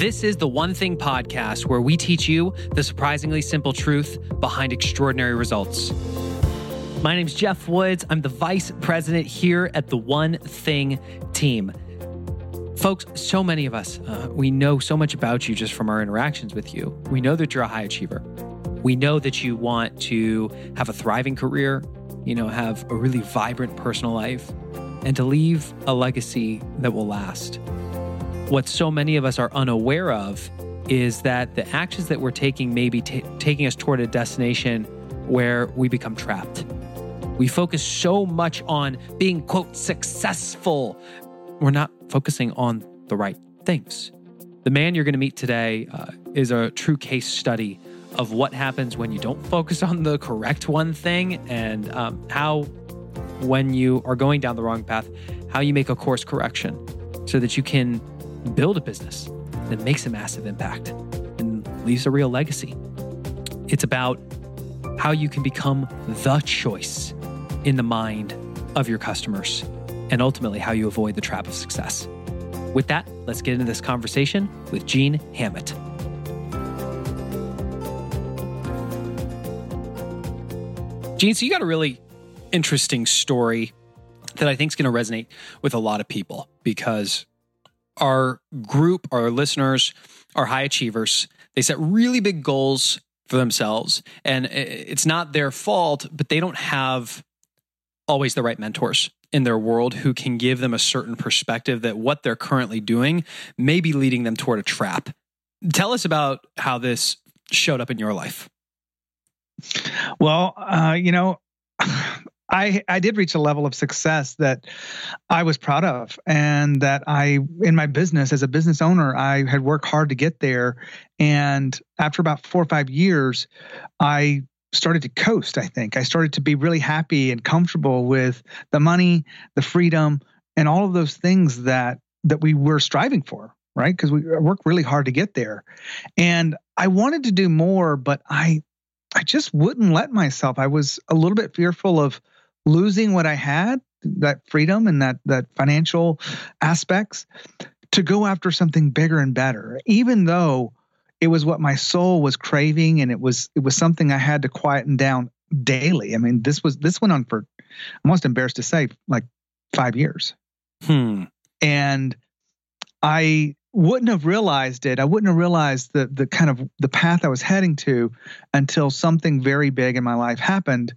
This is the One Thing podcast where we teach you the surprisingly simple truth behind extraordinary results. My name's Geoff Woods. I'm the vice president here at the One Thing team. Folks, so many of us, uh, we know so much about you just from our interactions with you. We know that you're a high achiever. We know that you want to have a thriving career, you know, have a really vibrant personal life, and to leave a legacy that will last. What so many of us are unaware of is that the actions that we're taking may be t- taking us toward a destination where we become trapped we focus so much on being, quote, successful. We're not focusing on the right things. The man you're going to meet today uh, is a true case study of what happens when you don't focus on the correct one thing and um, how, when you are going down the wrong path, how you make a course correction so that you can build a business that makes a massive impact and leaves a real legacy. It's about how you can become the choice in the mind of your customers and ultimately how you avoid the trap of success. With that, let's get into this conversation with Gene Hammett. Gene, so you got a really interesting story that I think is going to resonate with a lot of people because our group, our listeners, are high achievers. They set really big goals for themselves, and it's not their fault, but they don't have always the right mentors in their world who can give them a certain perspective that what they're currently doing may be leading them toward a trap. Tell us about how this showed up in your life. Well, uh, you know, I I did reach a level of success that I was proud of, and that I in my business as a business owner I had worked hard to get there. And after about four or five years, I started to coast i think. I started to be really happy and comfortable with the money the freedom and all of those things that that we were striving for right? Because we worked really hard to get there. And i wanted to do more but i i just wouldn't let myself. I was a little bit fearful of losing what i had that freedom and that that financial aspects to go after something bigger and better even though it was what my soul was craving and it was it was something I had to quieten down daily. I mean, this was this went on for I'm almost embarrassed to say like 5 years. Hmm. And I wouldn't have realized it. I wouldn't have realized the the kind of the path I was heading to until something very big in my life happened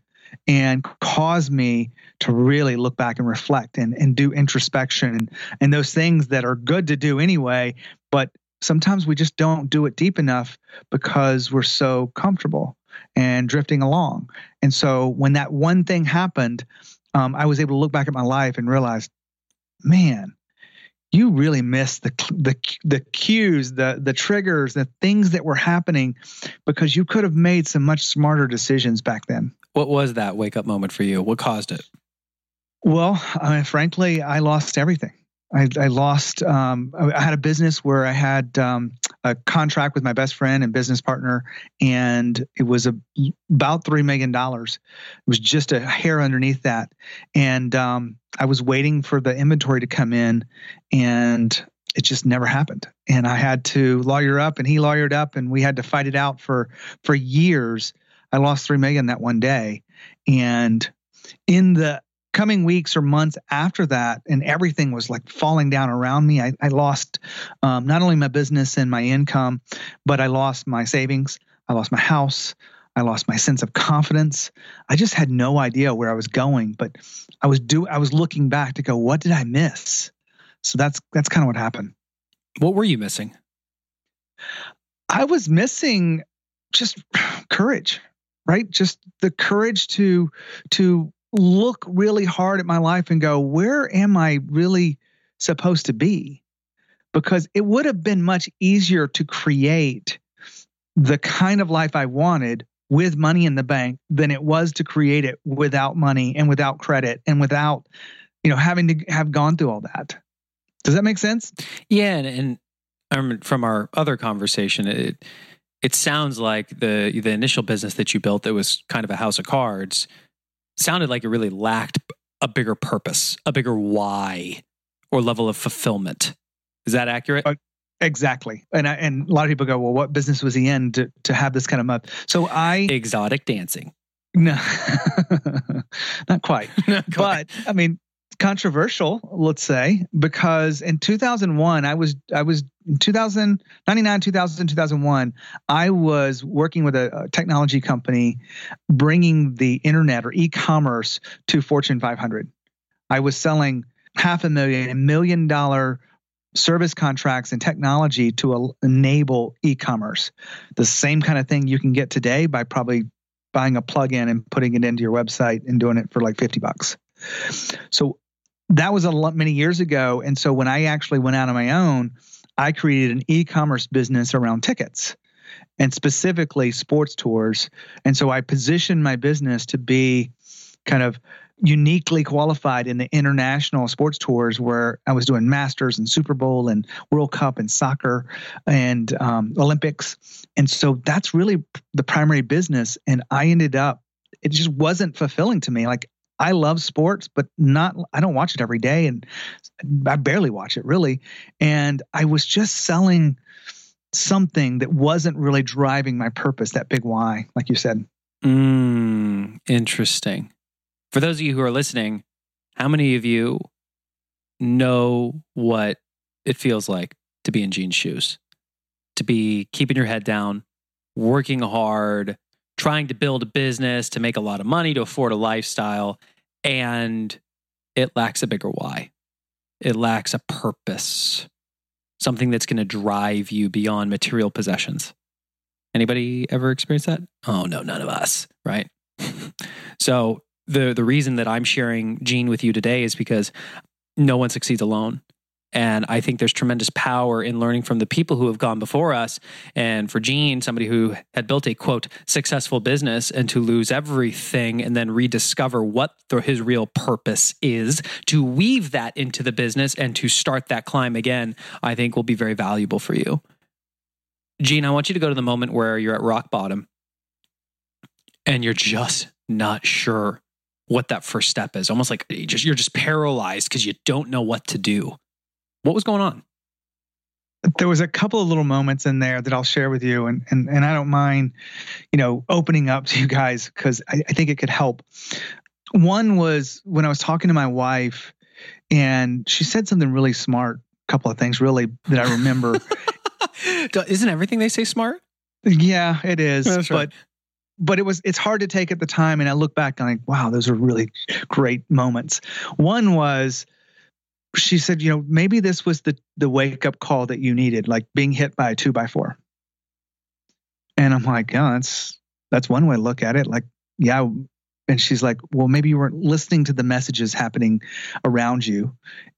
and caused me to really look back and reflect and, and do introspection and, and those things that are good to do anyway, but sometimes we just don't do it deep enough because we're so comfortable and drifting along. And so when that one thing happened, um, I was able to look back at my life and realize, man, you really missed the the the cues, the the triggers, the things that were happening because you could have made some much smarter decisions back then. What was that wake up moment for you? What caused it? Well, I mean, frankly, I lost everything. I, I lost. Um, I had a business where I had um, a contract with my best friend and business partner, and it was a, about three million dollars. It was just a hair underneath that, and um, I was waiting for the inventory to come in, and it just never happened. And I had to lawyer up, and he lawyered up, and we had to fight it out for for years. I lost three million that one day, and in the coming weeks or months after that, and everything was like falling down around me, I, I lost um, not only my business and my income, but I lost my savings. I lost my house. I lost my sense of confidence. I just had no idea where I was going, but I was do I was looking back to go, what did I miss? So that's that's kind of what happened. What were you missing? I was missing just courage, right? Just the courage to to look really hard at my life and go, where am I really supposed to be? Because it would have been much easier to create the kind of life I wanted with money in the bank than it was to create it without money and without credit and without, you know, having to have gone through all that. Does that make sense? Yeah, and, and from our other conversation, it it sounds like the the initial business that you built that was kind of a house of cards sounded like it really lacked a bigger purpose, a bigger why or level of fulfillment. Is that accurate? Uh, Exactly. And I, and a lot of people go, well, what business was he in to, to have this kind of month? So I exotic dancing. No, not quite. not quite. But I mean, controversial, let's say, because in 2001, I was, I was 2000, 99, 2000, 2001, I was working with a, a technology company bringing the internet or e commerce to Fortune 500. I was selling half a million, a million dollar service contracts and technology to enable e-commerce. The same kind of thing you can get today by probably buying a plugin and putting it into your website and doing it for like 50 bucks. So that was a lot many years ago and so when I actually went out on my own, I created an e-commerce business around tickets and specifically sports tours. And so I positioned my business to be kind of uniquely qualified in the international sports tours where I was doing Masters and Super Bowl and World Cup and soccer and um, Olympics. And so that's really the primary business. And I ended up, it just wasn't fulfilling to me. Like I love sports, but not, I don't watch it every day. And I barely watch it really. And I was just selling something that wasn't really driving my purpose, that big why, like you said. Mm, interesting. For those of you who are listening, how many of you know what it feels like to be in Gene's shoes? To be keeping your head down, working hard, trying to build a business, to make a lot of money, to afford a lifestyle, and it lacks a bigger why. It lacks a purpose, something that's going to drive you beyond material possessions. Anybody ever experienced that? Oh, no, none of us, right? so the the reason that I'm sharing Gene with you today is because no one succeeds alone. And I think there's tremendous power in learning from the people who have gone before us. And for Gene, somebody who had built a quote successful business and to lose everything and then rediscover what the, his real purpose is, to weave that into the business and to start that climb again, I think will be very valuable for you. Gene, I want you to go to the moment where you're at rock bottom and you're just not sure what that first step is. Almost like you're just paralyzed because you don't know what to do. What was going on? There was a couple of little moments in there that I'll share with you, and and and I don't mind, you know, opening up to you guys because I, I think it could help. One was when I was talking to my wife, and she said something really smart. A couple of things really that I remember. Isn't everything they say smart? Yeah, it is. But but it was it's hard to take at the time and i look back and I'm like wow those are really great moments one was she said you know maybe this was the the wake up call that you needed like being hit by a two by four. And i'm like yeah that's that's one way to look at it. Like yeah. And she's like well maybe you weren't listening to the messages happening around you.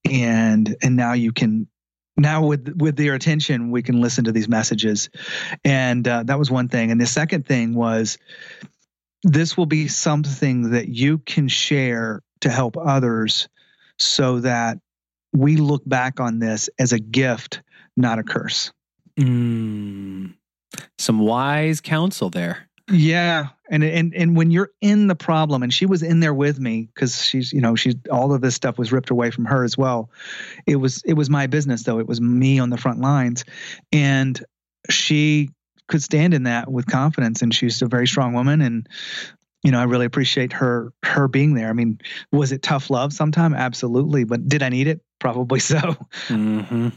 And and now you can now with with their attention we can listen to these messages. And uh, that was one thing. And the second thing was this will be something that you can share to help others so that we look back on this as a gift not a curse mm, some wise counsel there yeah, and and and when you're in the problem, and she was in there with me because she's you know she's all of this stuff was ripped away from her as well. It was it was my business though. It was me on the front lines, and she could stand in that with confidence, and she's a very strong woman, and you know I really appreciate her her being there. I mean, was it tough love sometime? Absolutely, but did I need it? Probably so. Mm-hmm.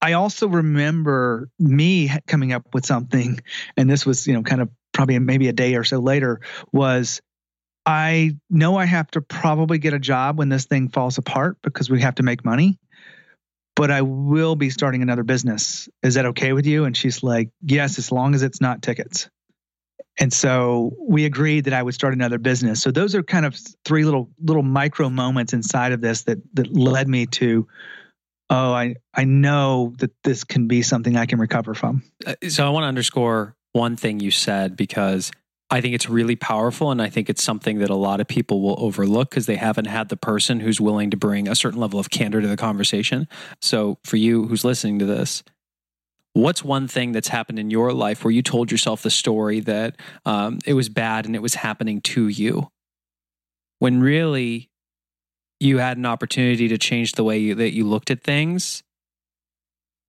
I also remember me coming up with something, and this was, you know, kind of probably maybe a day or so later, was I know I have to probably get a job when this thing falls apart because we have to make money, but I will be starting another business. Is that okay with you? And she's like, Yes, as long as it's not tickets. And so we agreed that I would start another business. So those are kind of three little little micro moments inside of this that that led me to oh, I I know that this can be something I can recover from. Uh, so I want to underscore one thing you said because I think it's really powerful and I think it's something that a lot of people will overlook because they haven't had the person who's willing to bring a certain level of candor to the conversation. So for you who's listening to this, what's one thing that's happened in your life where you told yourself the story that um, it was bad and it was happening to you when really you had an opportunity to change the way you, that you looked at things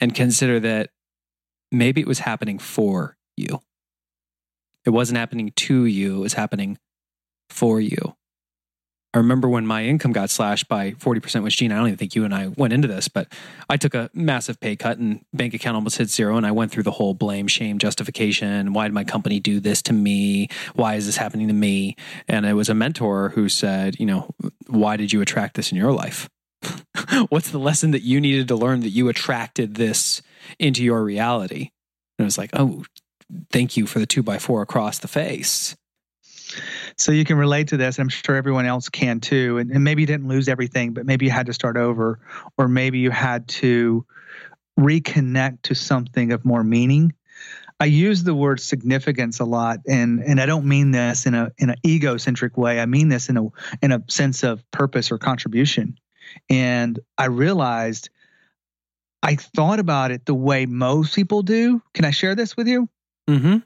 and consider that maybe it was happening for you. It wasn't happening to you, it was happening for you. I remember when my income got slashed by 40%, which Gene, I don't even think you and I went into this, but I took a massive pay cut and bank account almost hit zero. And I went through the whole blame, shame, justification. Why did my company do this to me? Why is this happening to me? And it was a mentor who said, you know, why did you attract this in your life? What's the lesson that you needed to learn that you attracted this into your reality? And it was like, oh, thank you for the two by four across the face. So you can relate to this. I'm sure everyone else can too. And, and maybe you didn't lose everything, but maybe you had to start over, or maybe you had to reconnect to something of more meaning. I use the word significance a lot, and and I don't mean this in a in an egocentric way. I mean this in a in a sense of purpose or contribution. And I realized I thought about it the way most people do. Can I share this with you? Mm-hmm.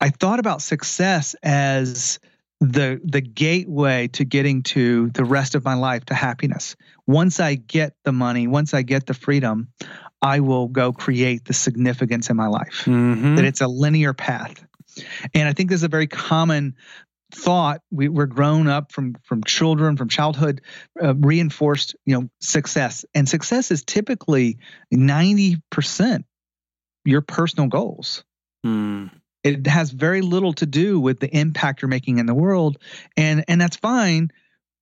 I thought about success as the the gateway to getting to the rest of my life to happiness. Once I get the money, once I get the freedom, I will go create the significance in my life. Mm-hmm. That it's a linear path. And I think this is a very common thought we, we're grown up from from children from childhood uh, reinforced you know success and success is typically 90% your personal goals Mm. It has very little to do with the impact you're making in the world. And and that's fine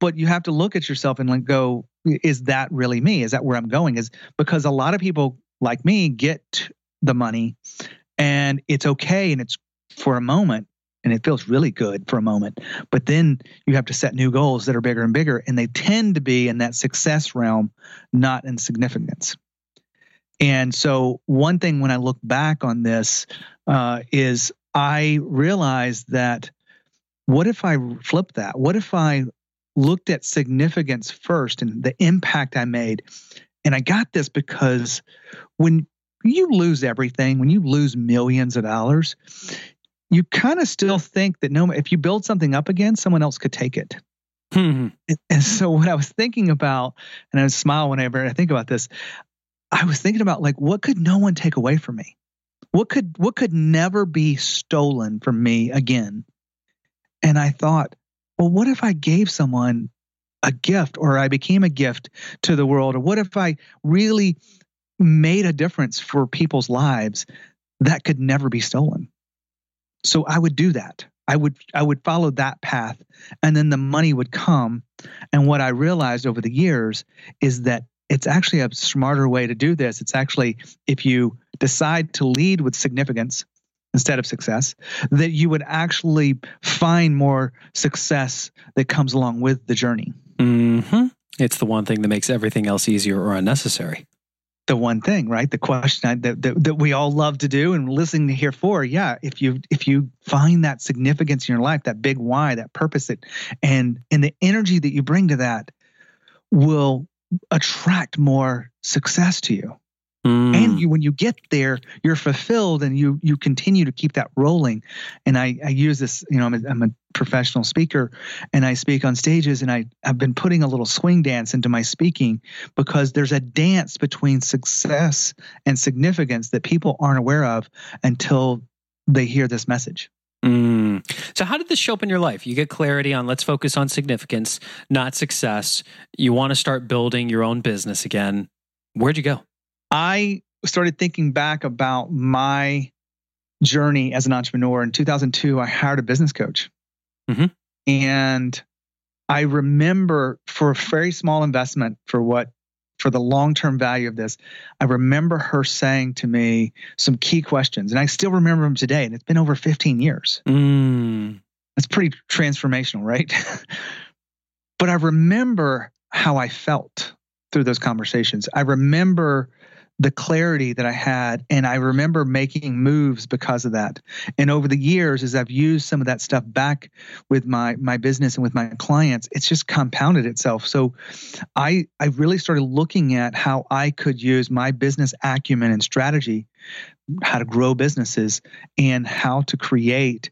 but you have to look at yourself and like go is that really me? Is that where i'm going? Is because a lot of people like me get the money and it's okay and it's for a moment and it feels really good for a moment. But then you have to set new goals that are bigger and bigger and they tend to be in that success realm not in significance. And so one thing when i look back on this uh, is I realized that what if I flipped that? What if I looked at significance first and the impact I made? And I got this because when you lose everything, when you lose millions of dollars, you kind of still think that no, if you build something up again, someone else could take it. And, and so what I was thinking about, and I smile whenever I think about this, I was thinking about like, what could no one take away from me? What could what could never be stolen from me again? And I thought, well, what if I gave someone a gift or I became a gift to the world? Or what if I really made a difference for people's lives that could never be stolen? So I would do that. I would I would follow that path and then the money would come. And what I realized over the years is that it's actually a smarter way to do this. It's actually if you decide to lead with significance instead of success, that you would actually find more success that comes along with the journey. Mm-hmm. It's the one thing that makes everything else easier or unnecessary. The one thing, right? The question that, that, that we all love to do and listening to hear for, yeah. If you if you find that significance in your life, that big why, that purpose, that and and the energy that you bring to that will attract more success to you. Mm. And you, when you get there, you're fulfilled, and you you continue to keep that rolling. And I, I use this, you know, I'm a, I'm a professional speaker, and I speak on stages, and I I've been putting a little swing dance into my speaking because there's a dance between success and significance that people aren't aware of until they hear this message. Mm. So, how did this show up in your life? You get clarity on let's focus on significance, not success. You want to start building your own business again. Where'd you go? I started thinking back about my journey as an entrepreneur. In 2002, I hired a business coach. Mm-hmm. And I remember for a very small investment for what for the long-term value of this, I remember her saying to me some key questions, and I still remember them today. And it's been over 15 years. Mm. That's pretty transformational, right? but I remember how I felt through those conversations. I remember the clarity that I had. And I remember making moves because of that. And over the years, as I've used some of that stuff back with my my business and with my clients, it's just compounded itself. So I I really started looking at how I could use my business acumen and strategy, how to grow businesses and how to create,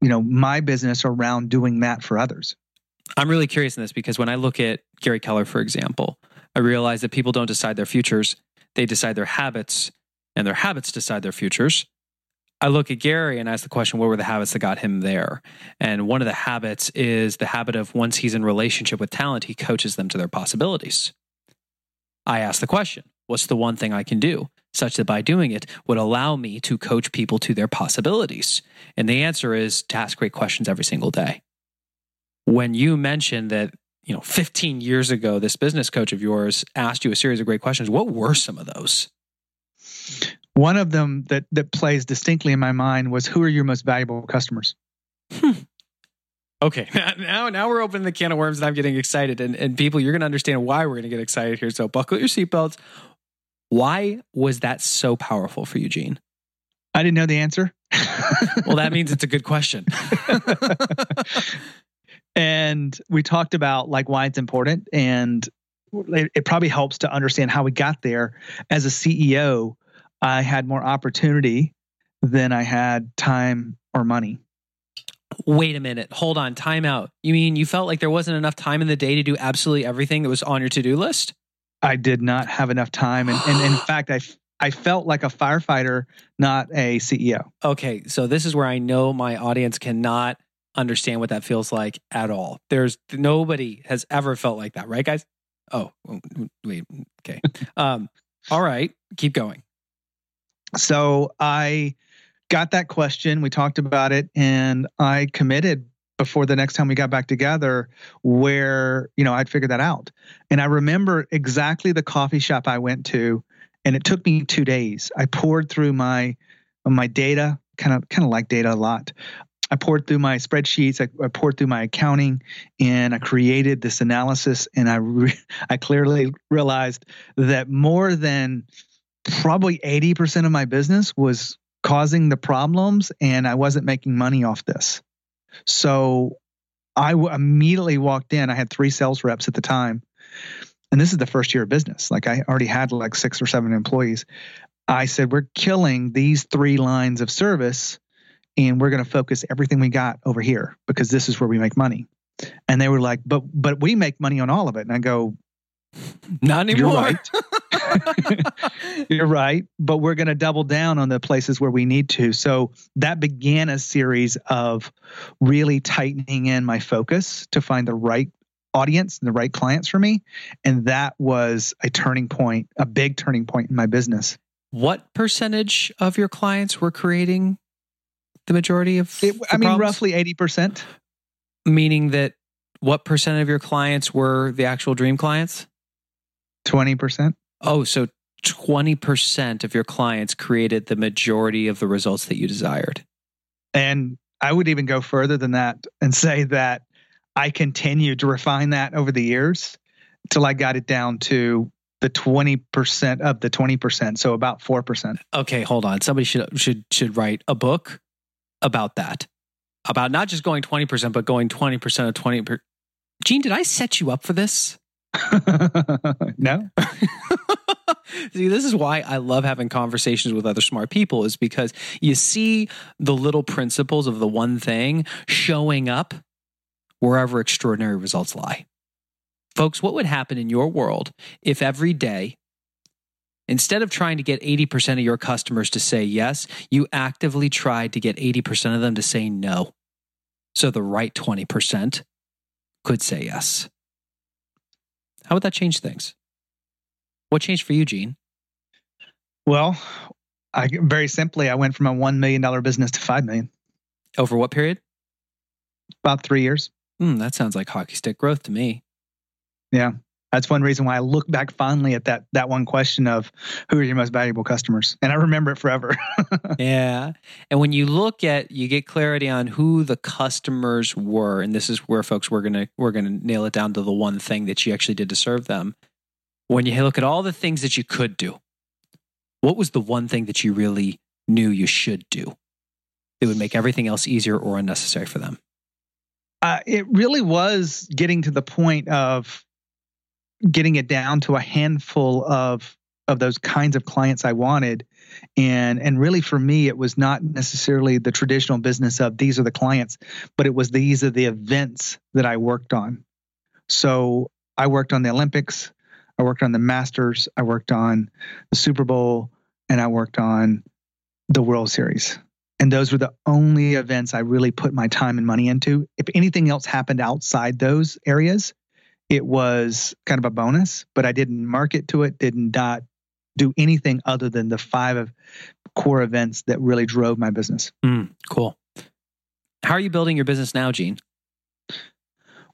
you know, my business around doing that for others. I'm really curious in this because when I look at Gary Keller, for example, I realize that people don't decide their futures they decide their habits and their habits decide their futures. I look at Gary and ask the question, what were the habits that got him there? And one of the habits is the habit of once he's in relationship with talent, he coaches them to their possibilities. I ask the question, what's the one thing I can do such that by doing it would allow me to coach people to their possibilities? And the answer is to ask great questions every single day. When you mentioned that, you know, 15 years ago, this business coach of yours asked you a series of great questions, what were some of those? One of them that that plays distinctly in my mind was who are your most valuable customers? Hmm. Okay, now now we're opening the can of worms and I'm getting excited. And, and people, you're going to understand why we're going to get excited here. So buckle your seatbelts. Why was that so powerful for you, Gene? I didn't know the answer. well, that means it's a good question. and we talked about like why it's important and it, it probably helps to understand how we got there as a CEO I had more opportunity than I had time or money. Wait a minute. Hold on. Time out. You mean you felt like there wasn't enough time in the day to do absolutely everything that was on your to do list? I did not have enough time. And, and in fact, I, I felt like a firefighter, not a CEO. Okay. So this is where I know my audience cannot understand what that feels like at all. There's nobody has ever felt like that, right, guys? Oh, wait. Okay. um, all right. Keep going. So I got that question. We talked about it, and I committed before the next time we got back together where you know I'd figure that out. And I remember exactly the coffee shop I went to, and it took me two days. I poured through my my data, kind of kind of like data a lot. I poured through my spreadsheets. I, I, poured through my accounting, and I created this analysis. And I re- I clearly realized that more than probably 80% of my business was causing the problems and I wasn't making money off this. So I w- immediately walked in. I had three sales reps at the time. And this is the first year of business. Like I already had like six or seven employees. I said, we're killing these three lines of service and we're going to focus everything we got over here because this is where we make money. And they were like, but, but we make money on all of it. And I go, not anymore. You're right. You're right. But we're going to double down on the places where we need to. So that began a series of really tightening in my focus to find the right audience and the right clients for me. And that was a turning point, a big turning point in my business. What percentage of your clients were creating the majority of it, I mean, problems? roughly 80%. Meaning that what percent of your clients were the actual dream clients? 20%. Oh, so 20% of your clients created the majority of the results that you desired. And I would even go further than that and say that I continued to refine that over the years till I got it down to the 20% of the 20%, so about 4%. Okay, hold on. Somebody should should should write a book about that. About not just going 20%, but going 20% of 20 per- Gene, did I set you up for this? no. see, this is why I love having conversations with other smart people, is because you see the little principles of the one thing showing up wherever extraordinary results lie. Folks, what would happen in your world if every day, instead of trying to get 80% of your customers to say yes, you actively tried to get 80% of them to say no? So the right 20% could say yes. How would that change things? What changed for you, Gene? Well, I very simply, I went from a one million dollar business to five million. Over what period? About three years. Mm, that sounds like hockey stick growth to me. Yeah, that's one reason why I look back fondly at that that one question of who are your most valuable customers, and I remember it forever. yeah, and when you look at, you get clarity on who the customers were, and this is where folks we're gonna we're gonna nail it down to the one thing that you actually did to serve them when you look at all the things that you could do, what was the one thing that you really knew you should do that would make everything else easier or unnecessary for them? Uh, it really was getting to the point of getting it down to a handful of of those kinds of clients I wanted. And and really for me it was not necessarily the traditional business of these are the clients, but it was these are the events that I worked on. So I worked on the Olympics, I worked on the Masters, I worked on the Super Bowl, and I worked on the World Series. And those were the only events I really put my time and money into. If anything else happened outside those areas, it was kind of a bonus, but I didn't market to it, didn't not do anything other than the five of core events that really drove my business. Mm, cool. How are you building your business now, Gene?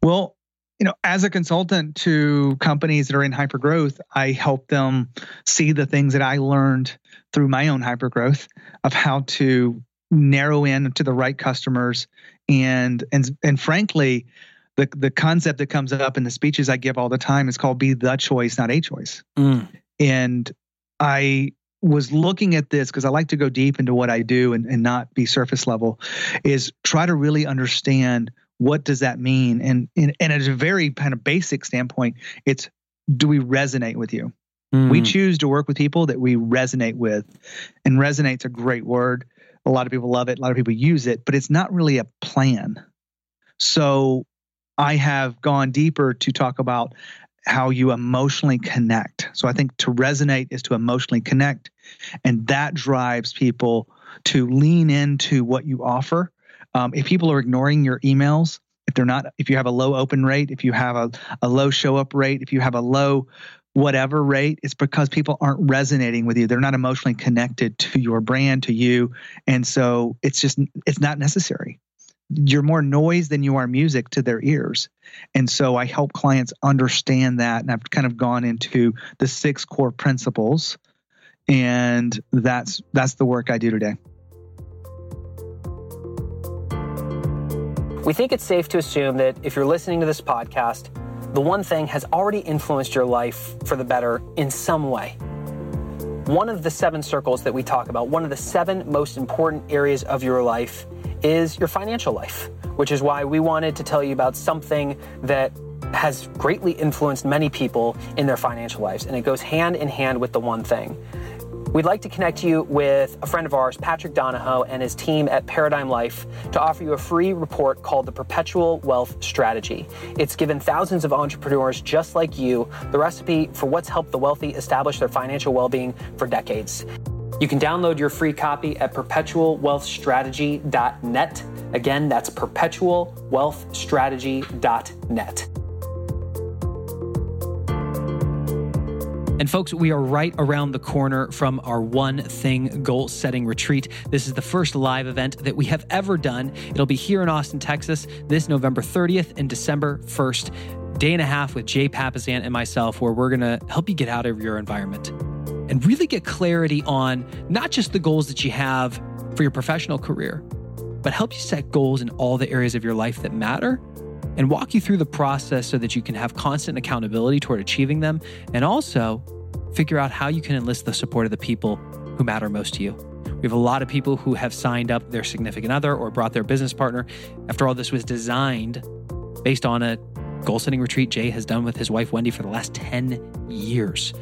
Well, you know, as a consultant to companies that are in hyper growth, I help them see the things that I learned through my own hyper growth of how to narrow in to the right customers and and and frankly the the concept that comes up in the speeches I give all the time is called be the choice not a choice. Mm. And I was looking at this because I like to go deep into what I do and, and not be surface level is try to really understand what does that mean and, and and at a very kind of basic standpoint it's do we resonate with you mm. we choose to work with people that we resonate with and resonate's a great word a lot of people love it a lot of people use it but it's not really a plan so i have gone deeper to talk about how you emotionally connect so i think to resonate is to emotionally connect and that drives people to lean into what you offer um, if people are ignoring your emails, if they're not, if you have a low open rate, if you have a, a low show up rate, if you have a low whatever rate, it's because people aren't resonating with you. They're not emotionally connected to your brand, to you. And so it's just, it's not necessary. You're more noise than you are music to their ears. And so I help clients understand that. And I've kind of gone into the six core principles. And that's that's the work I do today. We think it's safe to assume that if you're listening to this podcast, the one thing has already influenced your life for the better in some way. One of the seven circles that we talk about, one of the seven most important areas of your life, is your financial life, which is why we wanted to tell you about something that has greatly influenced many people in their financial lives, and it goes hand in hand with the one thing. We'd like to connect you with a friend of ours, Patrick Donohue, and his team at Paradigm Life to offer you a free report called the Perpetual Wealth Strategy. It's given thousands of entrepreneurs just like you the recipe for what's helped the wealthy establish their financial well being for decades. You can download your free copy at perpetualwealthstrategy.net. Again, that's perpetualwealthstrategy.net. And folks, we are right around the corner from our one thing goal setting retreat. This is the first live event that we have ever done. It'll be here in Austin, Texas, this November 30th and December 1st. Day and a half with Jay Papasan and myself, where we're going to help you get out of your environment and really get clarity on not just the goals that you have for your professional career, but help you set goals in all the areas of your life that matter and walk you through the process so that you can have constant accountability toward achieving them and also figure out how you can enlist the support of the people who matter most to you. We have a lot of people who have signed up their significant other or brought their business partner. After all, this was designed based on a goal setting retreat Jay has done with his wife Wendy for the last 10 years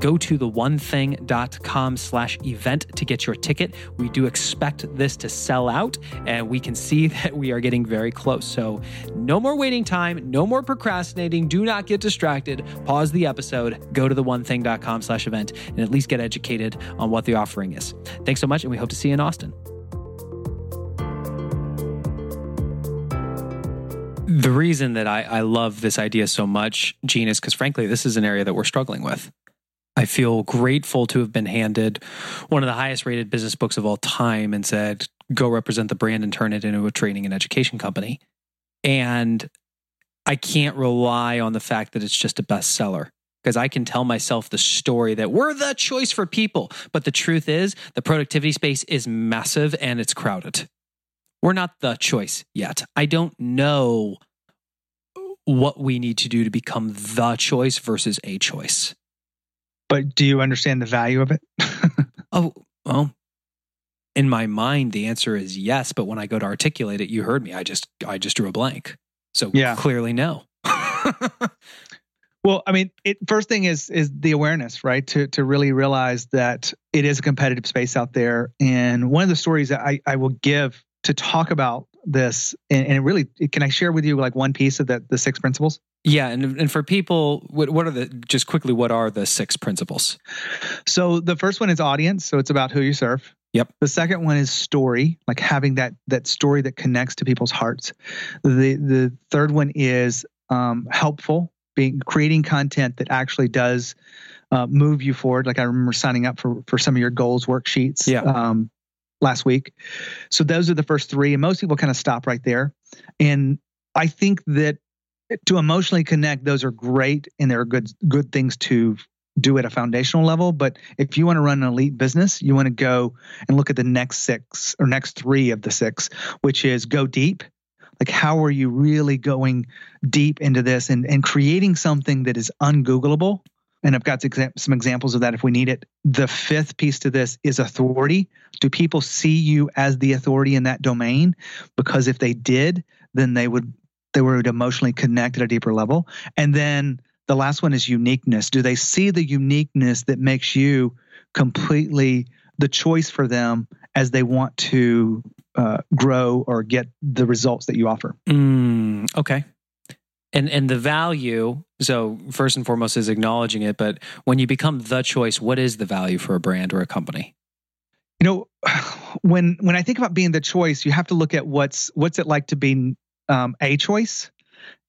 go to theonething.com slash event to get your ticket. We do expect this to sell out, and we can see that we are getting very close. So no more waiting time, no more procrastinating. Do not get distracted. Pause the episode, go to theonething.com slash event, and at least get educated on what the offering is. Thanks so much, and we hope to see you in Austin. The reason that I, I love this idea so much, Gene, is because frankly, this is an area that we're struggling with. I feel grateful to have been handed one of the highest rated business books of all time and said, go represent the brand and turn it into a training and education company. And I can't rely on the fact that it's just a bestseller because I can tell myself the story that we're the choice for people. But the truth is, the productivity space is massive and it's crowded. We're not the choice yet. I don't know what we need to do to become the choice versus a choice. But do you understand the value of it? oh, well, in my mind, the answer is yes. But when I go to articulate it, you heard me. I just, I just drew a blank. So yeah. clearly, no. well, I mean, it, first thing is is the awareness, right? To to really realize that it is a competitive space out there. And one of the stories that I, I will give to talk about this, and, and really, can I share with you like one piece of that the six principles? Yeah, and and for people, what what are the just quickly? What are the six principles? So the first one is audience. So it's about who you serve. Yep. The second one is story, like having that that story that connects to people's hearts. The the third one is um, helpful, being creating content that actually does uh, move you forward. Like I remember signing up for for some of your goals worksheets. Yeah. Um, last week. So those are the first three, and most people kind of stop right there. And I think that to emotionally connect, those are great and they're good good things to do at a foundational level. But if you want to run an elite business, you want to go and look at the next six or next three of the six, which is go deep. Like how are you really going deep into this and, and creating something that is ungoogleable? And I've got some examples of that if we need it. The fifth piece to this is authority. Do people see you as the authority in that domain? Because if they did, then they would they would emotionally connect at a deeper level. And then the last one is uniqueness. Do they see the uniqueness that makes you completely the choice for them as they want to uh, grow or get the results that you offer? Mm, okay. And and the value. So first and foremost is acknowledging it. But when you become the choice, what is the value for a brand or a company? You know, when when I think about being the choice, you have to look at what's what's it like to be um, a choice.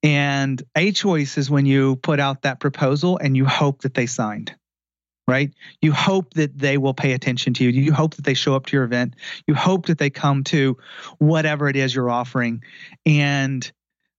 And a choice is when you put out that proposal and you hope that they signed, right? You hope that they will pay attention to you. You hope that they show up to your event. You hope that they come to whatever it is you're offering. And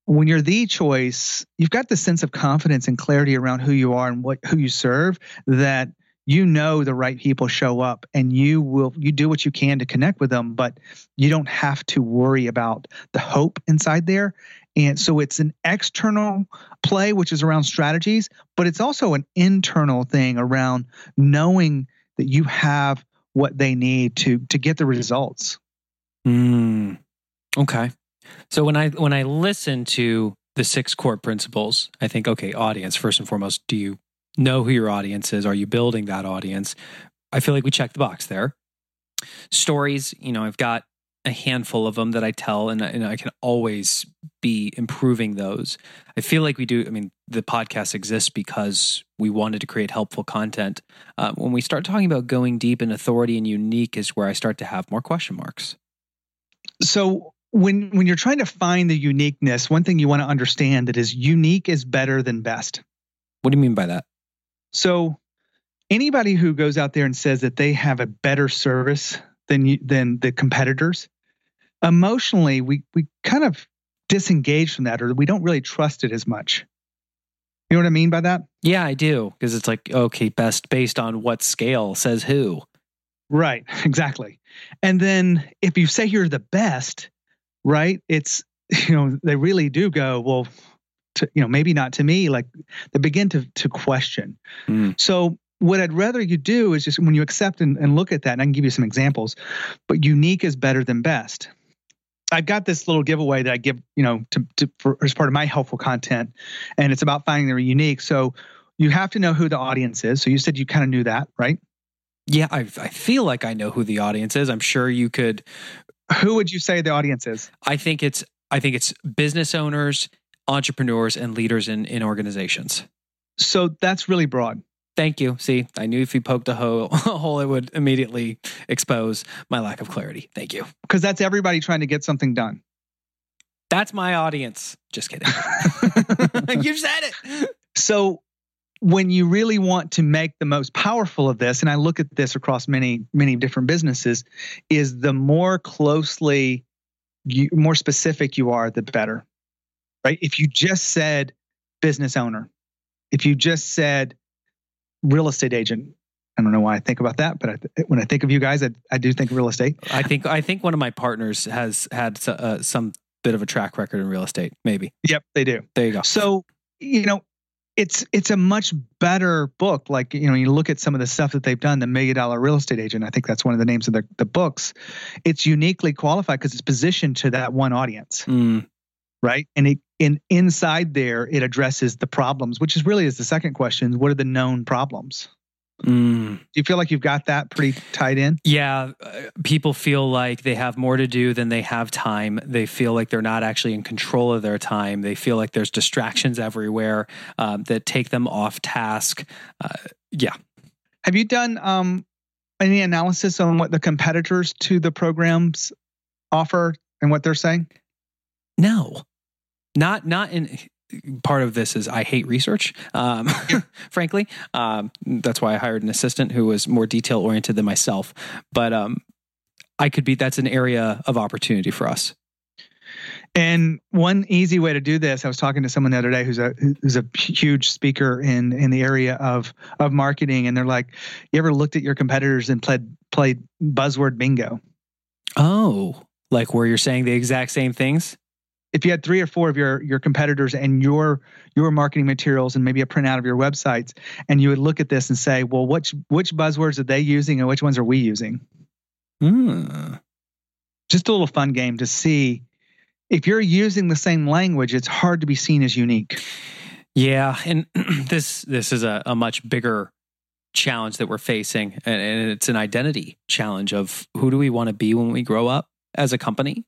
when you're the choice, you've got the sense of confidence and clarity around who you are and what who you serve that you know the right people show up and you will you do what you can to connect with them but you don't have to worry about the hope inside there. And so it's an external play which is around strategies but it's also an internal thing around knowing that you have what they need to to get the results. Mm, okay. So when i when i listen to the six core principles i think okay audience first and foremost do you know who your audience is. Are you building that audience? I feel like we check the box there. Stories, you know, I've got a handful of them that I tell, and, and I can always be improving those. I feel like we do. I mean, the podcast exists because we wanted to create helpful content. Uh, when we start talking about going deep in authority and unique, is where I start to have more question marks. So when when you're trying to find the uniqueness, one thing you want to understand that is unique is better than best. What do you mean by that? So anybody who goes out there and says that they have a better service than you, than the competitors, emotionally we we kind of disengage from that or we don't really trust it as much. You know what I mean by that? Yeah, I do. Because it's like, okay, best based on what scale says who. Right, exactly. And then if you say you're the best, right, it's, you know, they really do go, well, to, you know, maybe not to me, like they begin to to question. Mm. So what I'd rather you do is just when you accept and, and look at that, and I can give you some examples, but unique is better than best. I've got this little giveaway that I give, you know, to, to for, as part of my helpful content, and it's about finding their unique. So you have to know who the audience is. So you said you kind of knew that, right? Yeah, I, I feel like I know who the audience is. I'm sure you could. Who would you say the audience is? I think it's I think it's business owners entrepreneurs and leaders in, in organizations. So that's really broad. Thank you. See, I knew if you poked a hole, a hole, it would immediately expose my lack of clarity. Thank you. Because that's everybody trying to get something done. That's my audience. Just kidding. you said it. So, when you really want to make the most powerful of this, and I look at this across many, many different businesses, is the more closely, you, more specific you are, the better right? If you just said business owner, if you just said real estate agent, I don't know why I think about that, but I, when I think of you guys, I, I, do think real estate. I think I think one of my partners has had uh, some bit of a track record in real estate. Maybe. Yep, they do. There you go. So you know, it's it's a much better book. Like you know, you look at some of the stuff that they've done. The Million Dollar Real Estate Agent. I think that's one of the names of the the books. It's uniquely qualified because it's positioned to that one audience. Mm right? And it in inside there it addresses the problems, which is really is the second question: what are the known problems? Mm. Do you feel like you've got that pretty tied in? Yeah, uh, people feel like they have more to do than they have time. They feel like they're not actually in control of their time. They feel like there's distractions everywhere um, that take them off task. Uh, yeah. Have you done um, any analysis on what the competitors to the programs offer and what they're saying? No, not not in part of this is I hate research, um, frankly. Um, that's why I hired an assistant who was more detail oriented than myself. But um, I could be, that's an area of opportunity for us. And one easy way to do this, I was talking to someone the other day who's a who's a huge speaker in in the area of of marketing, and they're like, "You ever looked at your competitors and played played buzzword bingo?" Oh, like where you're saying the exact same things? If you had three or four of your your competitors and your your marketing materials and maybe a printout of your websites and you would look at this and say well which which buzzwords are they using and which ones are we using? Mm. just a little fun game to see. If you're using the same language it's hard to be seen as unique. Yeah and this this is a, a much bigger challenge that we're facing and, and it's an identity challenge of who do we want to be when we grow up as a company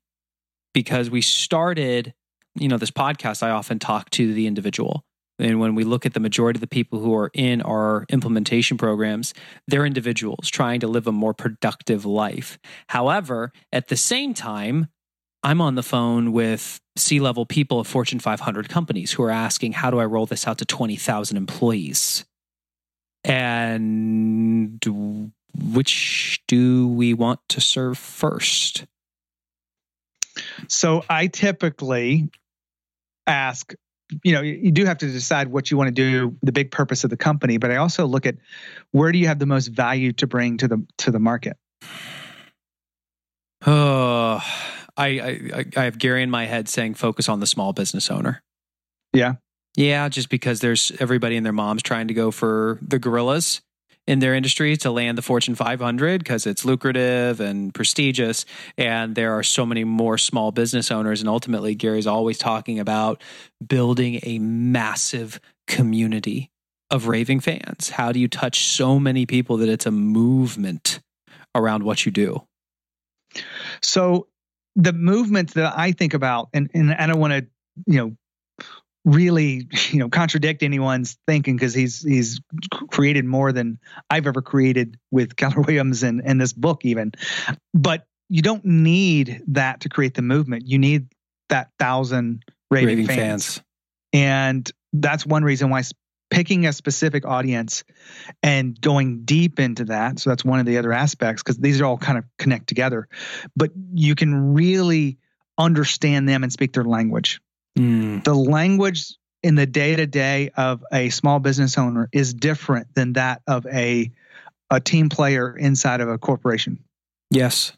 because we started, you know, this podcast, I often talk to the individual. And when we look at the majority of the people who are in our implementation programs, they're individuals trying to live a more productive life. However, at the same time, I'm on the phone with C level people of Fortune 500 companies who are asking, how do I roll this out to 20,000 employees? And which do we want to serve first? So I typically ask, you know, you do have to decide what you want to do, the big purpose of the company, but I also look at where do you have the most value to bring to the to the market. Oh, I I, I have Gary in my head saying focus on the small business owner. Yeah. Yeah, just because there's everybody and their moms trying to go for the gorillas in their industry to land the Fortune 500 because it's lucrative and prestigious. And there are so many more small business owners. And ultimately, Gary's always talking about building a massive community of raving fans. How do you touch so many people that it's a movement around what you do? So, the movement that I think about, and, and I don't want to, you know, really you know contradict anyone's thinking because he's he's created more than I've ever created with Keller Williams and and this book even. But you don't need that to create the movement. You need that thousand raving, raving fans. fans. And that's one reason why picking a specific audience and going deep into that so that's one of the other aspects because these are all kind of connect together. But you can really understand them and speak their language Mm. The language in the day to day of a small business owner is different than that of a a team player inside of a corporation. Yes.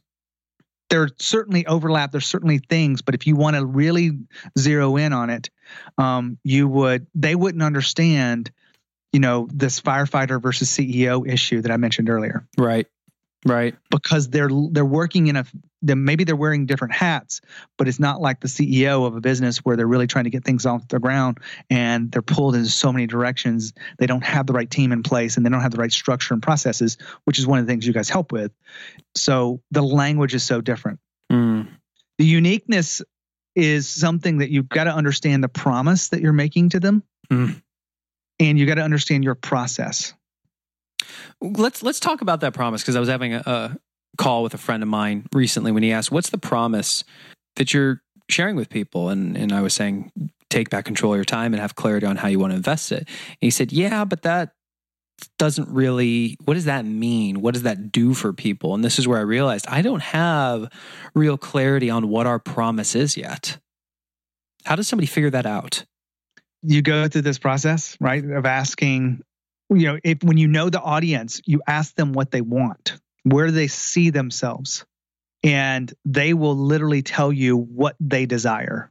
There certainly overlap. There's certainly things, but if you want to really zero in on it, um, you would. They wouldn't understand, you know, this firefighter versus CEO issue that I mentioned earlier. Right. Right. Because they're they're working in a then maybe they're wearing different hats, but it's not like the CEO of a business where they're really trying to get things off the ground and they're pulled in so many directions. They don't have the right team in place and they don't have the right structure and processes, which is one of the things you guys help with. So the language is so different. Mm. The uniqueness is something that you've got to understand the promise that you're making to them. Mm. And you got to understand your process. Let's let's talk about that promise because I was having a, a call with a friend of mine recently when he asked, "What's the promise that you're sharing with people?" and and I was saying, "Take back control of your time and have clarity on how you want to invest it." And he said, "Yeah, but that doesn't really what does that mean? What does that do for people? And this is where i realized i don't have real clarity on what our promise is yet. How does somebody figure that out? You go through this process right of asking you know, if when you know the audience, you ask them what they want, where do they see themselves, and they will literally tell you what they desire.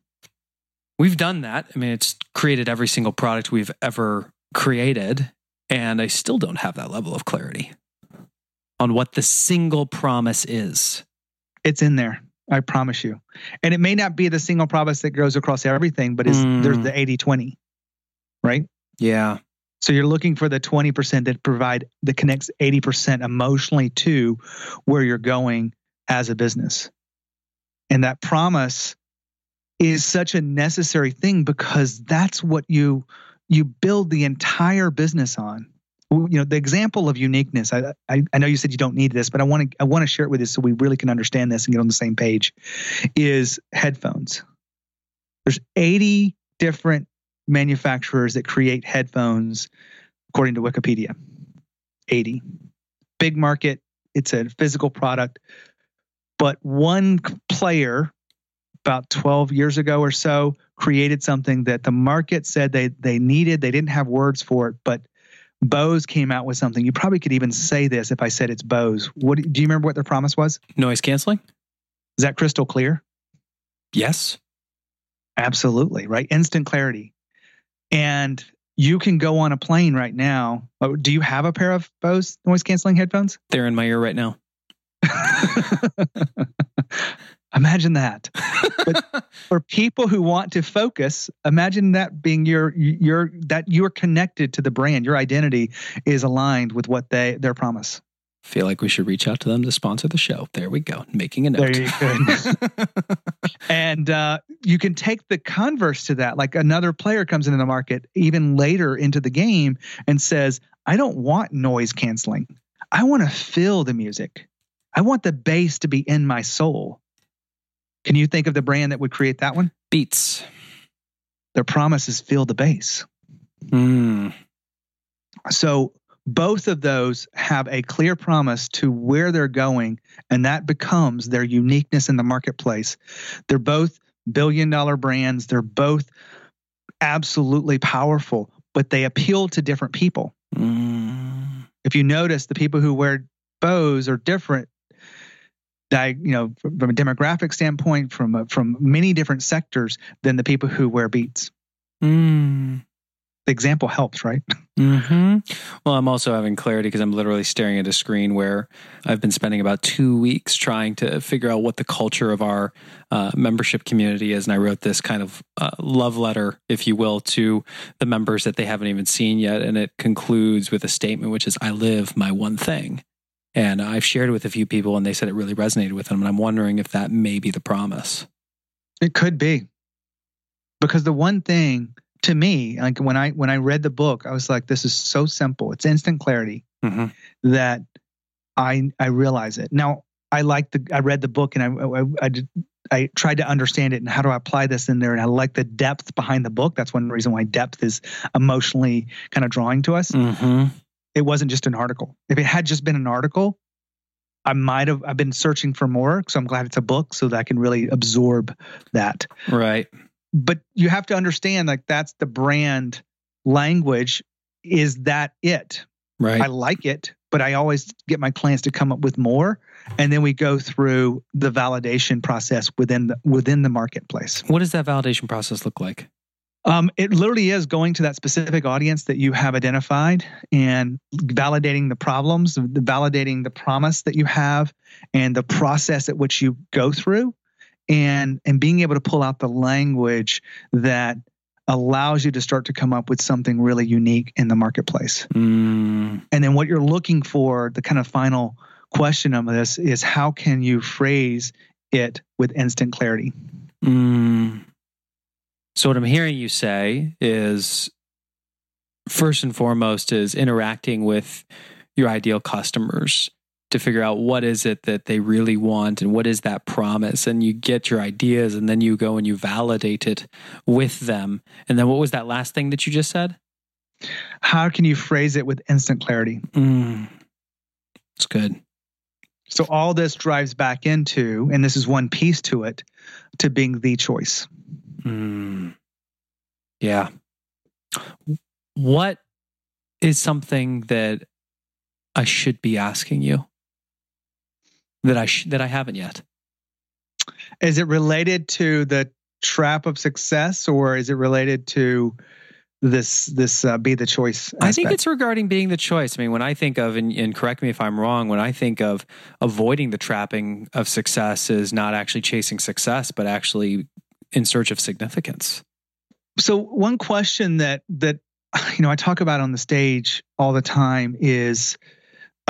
We've done that. I mean, it's created every single product we've ever created, and I still don't have that level of clarity on what the single promise is. It's in there. I promise you. And it may not be the single promise that goes across everything, but is mm. there's the 80 20, right? Yeah. So you're looking for the 20% that provide that connects 80% emotionally to where you're going as a business. And that promise is such a necessary thing because that's what you you build the entire business on. You know, the example of uniqueness. I, I, I know you said you don't need this, but I want to I want to share it with you so we really can understand this and get on the same page. Is headphones. There's 80 different manufacturers that create headphones, according to Wikipedia. 80. Big market. It's a physical product. But one player about 12 years ago or so created something that the market said they they needed. They didn't have words for it but Bose came out with something. You probably could even say this if I said it's Bose. What do you remember what their promise was? Noise canceling? Is that crystal clear? Yes. Absolutely right? Instant clarity and you can go on a plane right now oh, do you have a pair of Bose noise canceling headphones they're in my ear right now Imagine that. But for people who want to focus, imagine that being your your that you're connected to the brand. Your identity is aligned with what they their promise. Feel like we should reach out to them to sponsor the show. There we go. Making a note. There you go. and uh, you can take the converse to that. Like another player comes into the market even later into the game and says, "I don't want noise canceling. I want to feel the music. I want the bass to be in my soul." Can you think of the brand that would create that one? Beats. Their promise is feel the bass. Mm. So both of those have a clear promise to where they're going, and that becomes their uniqueness in the marketplace. They're both billion dollar brands, they're both absolutely powerful, but they appeal to different people. Mm. If you notice, the people who wear Bose are different you know, from a demographic standpoint, from a, from many different sectors than the people who wear beats. Mm. The example helps, right? Mm-hmm. Well, I'm also having clarity because I'm literally staring at a screen where I've been spending about two weeks trying to figure out what the culture of our uh, membership community is, and I wrote this kind of uh, love letter, if you will, to the members that they haven't even seen yet, and it concludes with a statement which is, "I live my one thing." And I've shared it with a few people and they said it really resonated with them. And I'm wondering if that may be the promise. It could be. Because the one thing to me, like when I when I read the book, I was like, this is so simple. It's instant clarity mm-hmm. that I I realize it. Now I like the I read the book and I I, I, did, I tried to understand it and how do I apply this in there and I like the depth behind the book. That's one reason why depth is emotionally kind of drawing to us. Mm-hmm it wasn't just an article. If it had just been an article, I might have I've been searching for more. So I'm glad it's a book so that I can really absorb that. Right. But you have to understand like that's the brand language. Is that it? Right. I like it, but I always get my clients to come up with more. And then we go through the validation process within the within the marketplace. What does that validation process look like? Um, it literally is going to that specific audience that you have identified and validating the problems, validating the promise that you have, and the process at which you go through, and and being able to pull out the language that allows you to start to come up with something really unique in the marketplace. Mm. And then what you're looking for, the kind of final question of this is how can you phrase it with instant clarity? Mm. So what I'm hearing you say is first and foremost is interacting with your ideal customers to figure out what is it that they really want and what is that promise. And you get your ideas and then you go and you validate it with them. And then what was that last thing that you just said? How can you phrase it with instant clarity? Mm, it's good. So all this drives back into and this is one piece to it to being the choice. Mm. Yeah. What is something that I should be asking you that I sh- that I haven't yet? Is it related to the trap of success, or is it related to this this uh, be the choice aspect? i think it's regarding being the choice i mean when i think of and, and, correct me if i'm wrong when i think of avoiding the trapping of success is not actually chasing success but actually in search of significance so one question that that you know, I talk about on the stage all the time is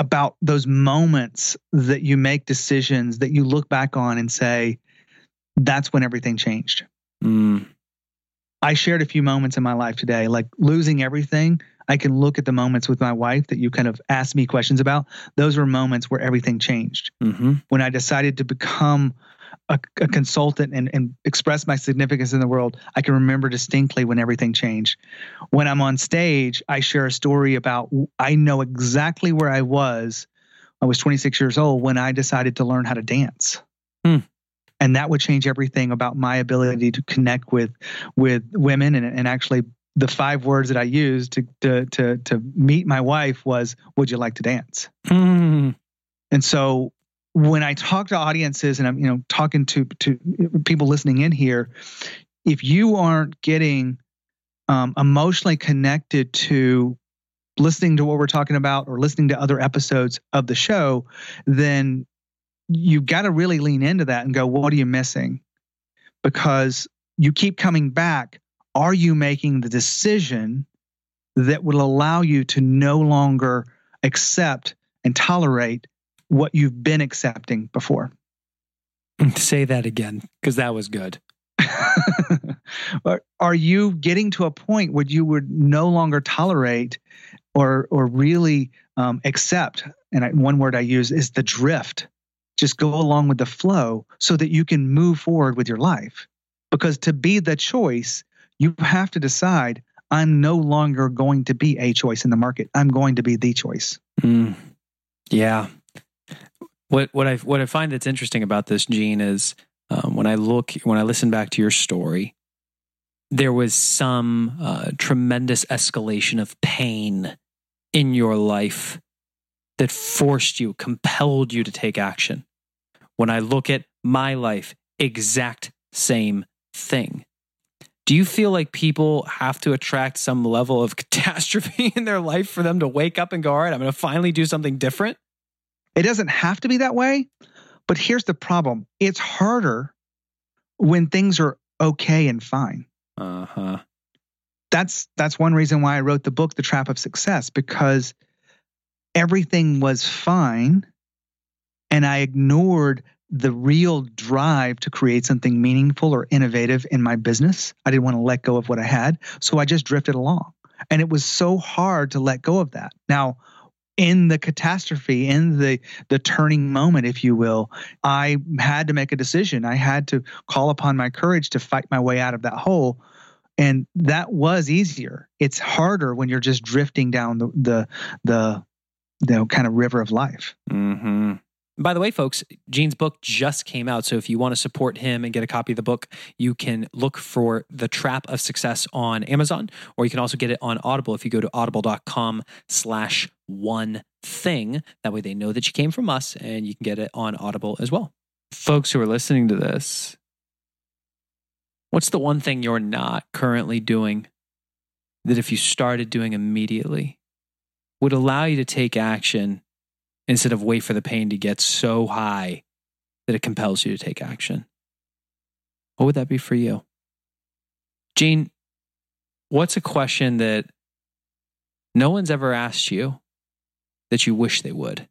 about those moments that you make decisions that you look back on and say, that's when everything changed. Mm. I shared a few moments in my life today, like losing everything. I can look at the moments with my wife that you kind of asked me questions about. Those were moments where everything changed. Mm-hmm. When I decided to become a, a, consultant and, and express my significance in the world, I can remember distinctly when everything changed. When I'm on stage, I share a story about I know exactly where I was. I was 26 years old when I decided to learn how to dance. Hmm and that would change everything about my ability to connect with with women and, and actually the five words that I used to to to, to meet my wife was would you like to dance mm. and so when I talk to audiences and I'm you know talking to to people listening in here if you aren't getting um, emotionally connected to listening to what we're talking about or listening to other episodes of the show then you've got to really lean into that and go, what are you missing? Because you keep coming back. Are you making the decision that will allow you to no longer accept and tolerate what you've been accepting before? Say that again, because that was good. are you getting to a point where you would no longer tolerate or or really um, accept? And I, one word I use is the drift just go along with the flow so that you can move forward with your life. Because to be the choice, you have to decide I'm no longer going to be a choice in the market. I'm going to be the choice. Mm. Yeah. What what I what I find that's interesting about this, Gene, is um, when I look when I listen back to your story, there was some uh, tremendous escalation of pain in your life that forced you, compelled you to take action. When I look at my life, exact same thing. Do you feel like people have to attract some level of catastrophe in their life for them to wake up and go, all right, I'm going to finally do something different? It doesn't have to be that way. But here's the problem it's harder when things are okay and fine. Uh huh. That's that's one reason why I wrote the book, The Trap of Success, because everything was fine and I ignored the real drive to create something meaningful or innovative in my business. I didn't want to let go of what I had. So I just drifted along. And it was so hard to let go of that. Now, in the catastrophe, in the the turning moment, if you will, I had to make a decision. I had to call upon my courage to fight my way out of that hole. And that was easier. It's harder when you're just drifting down the the the, the kind of river of life. Mm-hmm. By the way, folks, Gene's book just came out. So if you want to support him and get a copy of the book, you can look for The Trap of Success on Amazon, or you can also get it on Audible if you go to audible.com slash one thing. That way they know that you came from us and you can get it on Audible as well. Folks who are listening to this, what's the one thing you're not currently doing that if you started doing immediately would allow you to take action instead of wait for the pain to get so high that it compels you to take action. What would that be for you? Gene, what's a question that no one's ever asked you that you wish they would?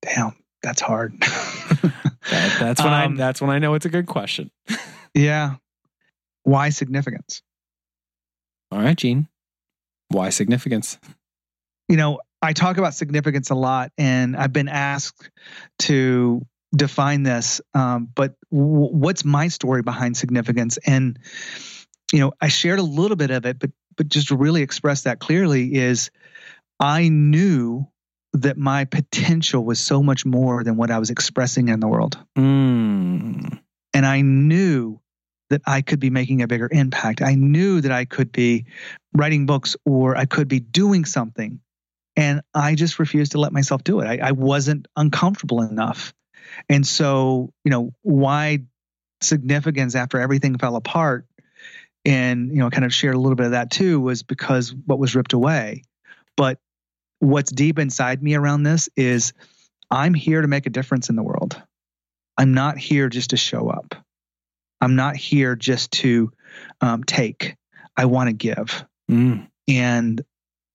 Damn, that's hard. that, that's when um, I that's when I know it's a good question. yeah. Why significance? All right, Gene. Why significance? You know, I talk about significance a lot, and I've been asked to define this. Um, but w- what's my story behind significance? And you know, I shared a little bit of it, but but just to really express that clearly is, I knew that my potential was so much more than what I was expressing in the world, mm. and I knew that I could be making a bigger impact. I knew that I could be writing books or I could be doing something and I just refused to let myself do it. I, I wasn't uncomfortable enough. And so, you know, why significance after everything fell apart and, you know, kind of shared a little bit of that too was because what was ripped away. But what's deep inside me around this is I'm here to make a difference in the world. I'm not here just to show up. I'm not here just to um, take. I want to give. Mm And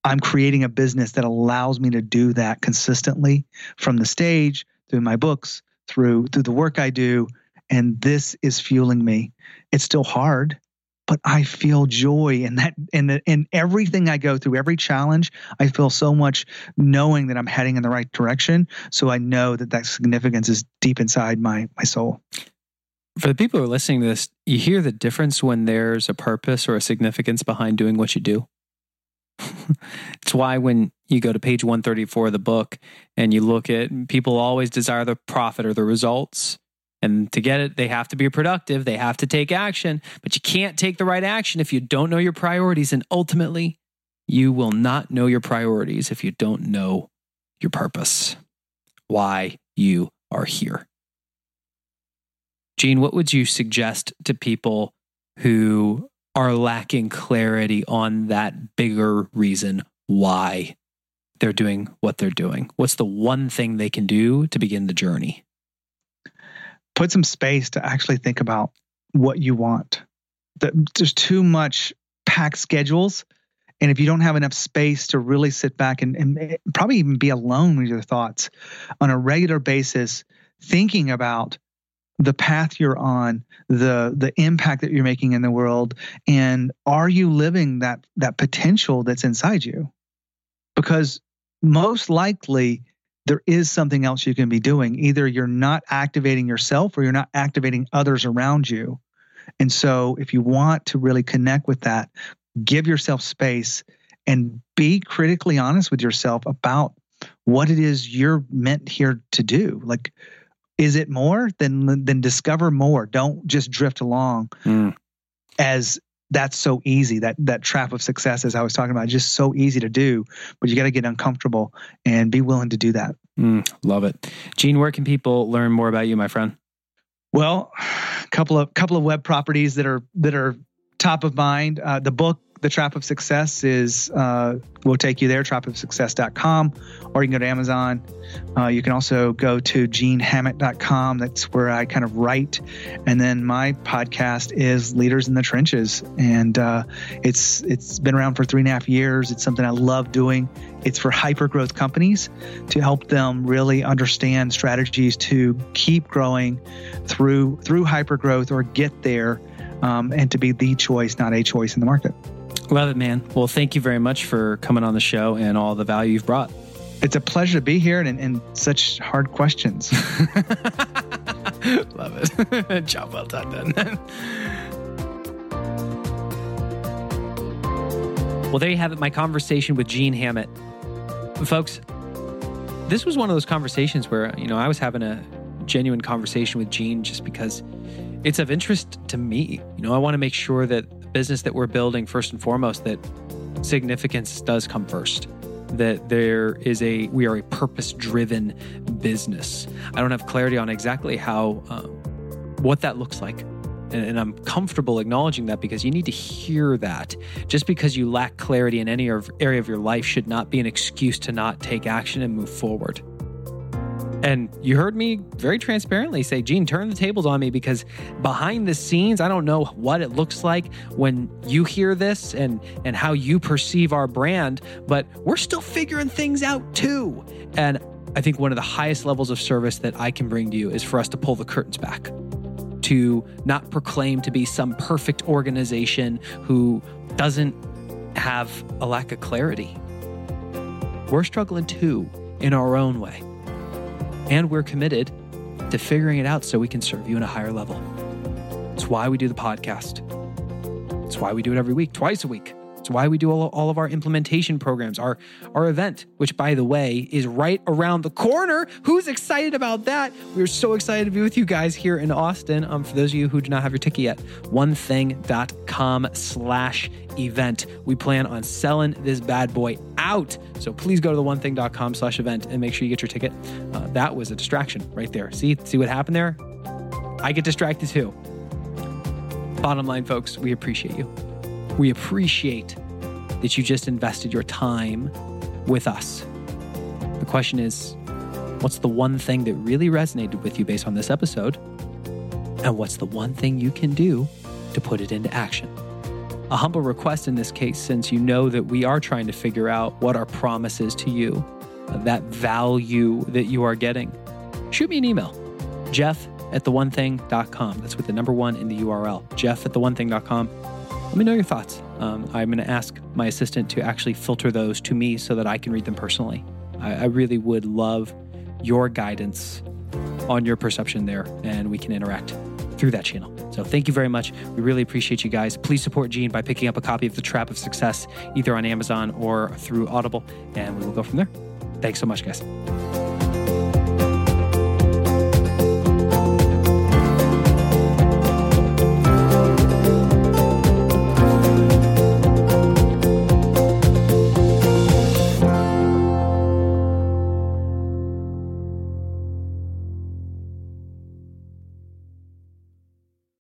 I'm creating a business that allows me to do that consistently from the stage, through my books, through through the work I do, and this is fueling me. It's still hard, but I feel joy in that in the, in everything I go through, every challenge. I feel so much knowing that I'm heading in the right direction. So I know that that significance is deep inside my my soul. For the people who are listening to this, you hear the difference when there's a purpose or a significance behind doing what you do. It's why when you go to page 134 of the book and you look at people always desire the profit or the results. And to get it, they have to be productive, they have to take action, but you can't take the right action if you don't know your priorities. And ultimately, you will not know your priorities if you don't know your purpose, why you are here. Gene, what would you suggest to people who are lacking clarity on that bigger reason why they're doing what they're doing? What's the one thing they can do to begin the journey? Put some space to actually think about what you want. There's too much packed schedules. And if you don't have enough space to really sit back and, and probably even be alone with your thoughts on a regular basis, thinking about the path you're on, the the impact that you're making in the world, and are you living that that potential that's inside you? Because most likely there is something else you can be doing. Either you're not activating yourself or you're not activating others around you. And so if you want to really connect with that, give yourself space and be critically honest with yourself about what it is you're meant here to do. Like is it more? Then then discover more. Don't just drift along mm. as that's so easy. That that trap of success, as I was talking about, just so easy to do. But you got to get uncomfortable and be willing to do that. Mm, love it, Gene. Where can people learn more about you, my friend? Well, a couple of couple of web properties that are that are top of mind. Uh, the book the Trap of Success is uh, we'll take you there, trapofsuccess.com, or you can go to Amazon. Uh, you can also go to genehammett.com. That's where I kind of write. And then my podcast is Leaders in the Trenches, and uh, it's it's been around for three and a half years. It's something I love doing. It's for hyper growth companies to help them really understand strategies to keep growing through through hyper growth or get there. Um, and to be the choice, not a choice in the market. Love it, man. Well, thank you very much for coming on the show and all the value you've brought. It's a pleasure to be here and, and such hard questions. Love it. Job well done, then. well, there you have it, my conversation with Gene Hammett. Folks, this was one of those conversations where, you know, I was having a genuine conversation with Gene just because it's of interest to me. You know, I want to make sure that business that we're building, first and foremost, that significance does come first. That there is a, we are a purpose driven business. I don't have clarity on exactly how, uh, what that looks like. And, and I'm comfortable acknowledging that because you need to hear that. Just because you lack clarity in any area of your life should not be an excuse to not take action and move forward. And you heard me very transparently say, Gene, turn the tables on me because behind the scenes, I don't know what it looks like when you hear this and, and how you perceive our brand, but we're still figuring things out too. And I think one of the highest levels of service that I can bring to you is for us to pull the curtains back, to not proclaim to be some perfect organization who doesn't have a lack of clarity. We're struggling too in our own way. And we're committed to figuring it out so we can serve you in a higher level. It's why we do the podcast. It's why we do it every week, twice a week. It's why we do all, all of our implementation programs, our, our event, which, by the way, is right around the corner. Who's excited about that? We're so excited to be with you guys here in Austin. Um, for those of you who do not have your ticket yet, onething.com slash event. We plan on selling this bad boy out. So please go to the onething.com slash event and make sure you get your ticket. Uh, that was a distraction right there. See, see what happened there? I get distracted too. Bottom line, folks, we appreciate you. We appreciate that you just invested your time with us. The question is what's the one thing that really resonated with you based on this episode? And what's the one thing you can do to put it into action? a humble request in this case, since you know that we are trying to figure out what our promise is to you, that value that you are getting. Shoot me an email, geoff at theonething.com. That's with the number one in the URL, geoff at theonething.com. Let me know your thoughts. Um, I'm going to ask my assistant to actually filter those to me so that I can read them personally. I, I really would love your guidance on your perception there, and we can interact through that channel. So thank you very much. We really appreciate you guys. Please support Gene by picking up a copy of The Trap of Success, either on Amazon or through Audible, and we will go from there. Thanks so much, guys.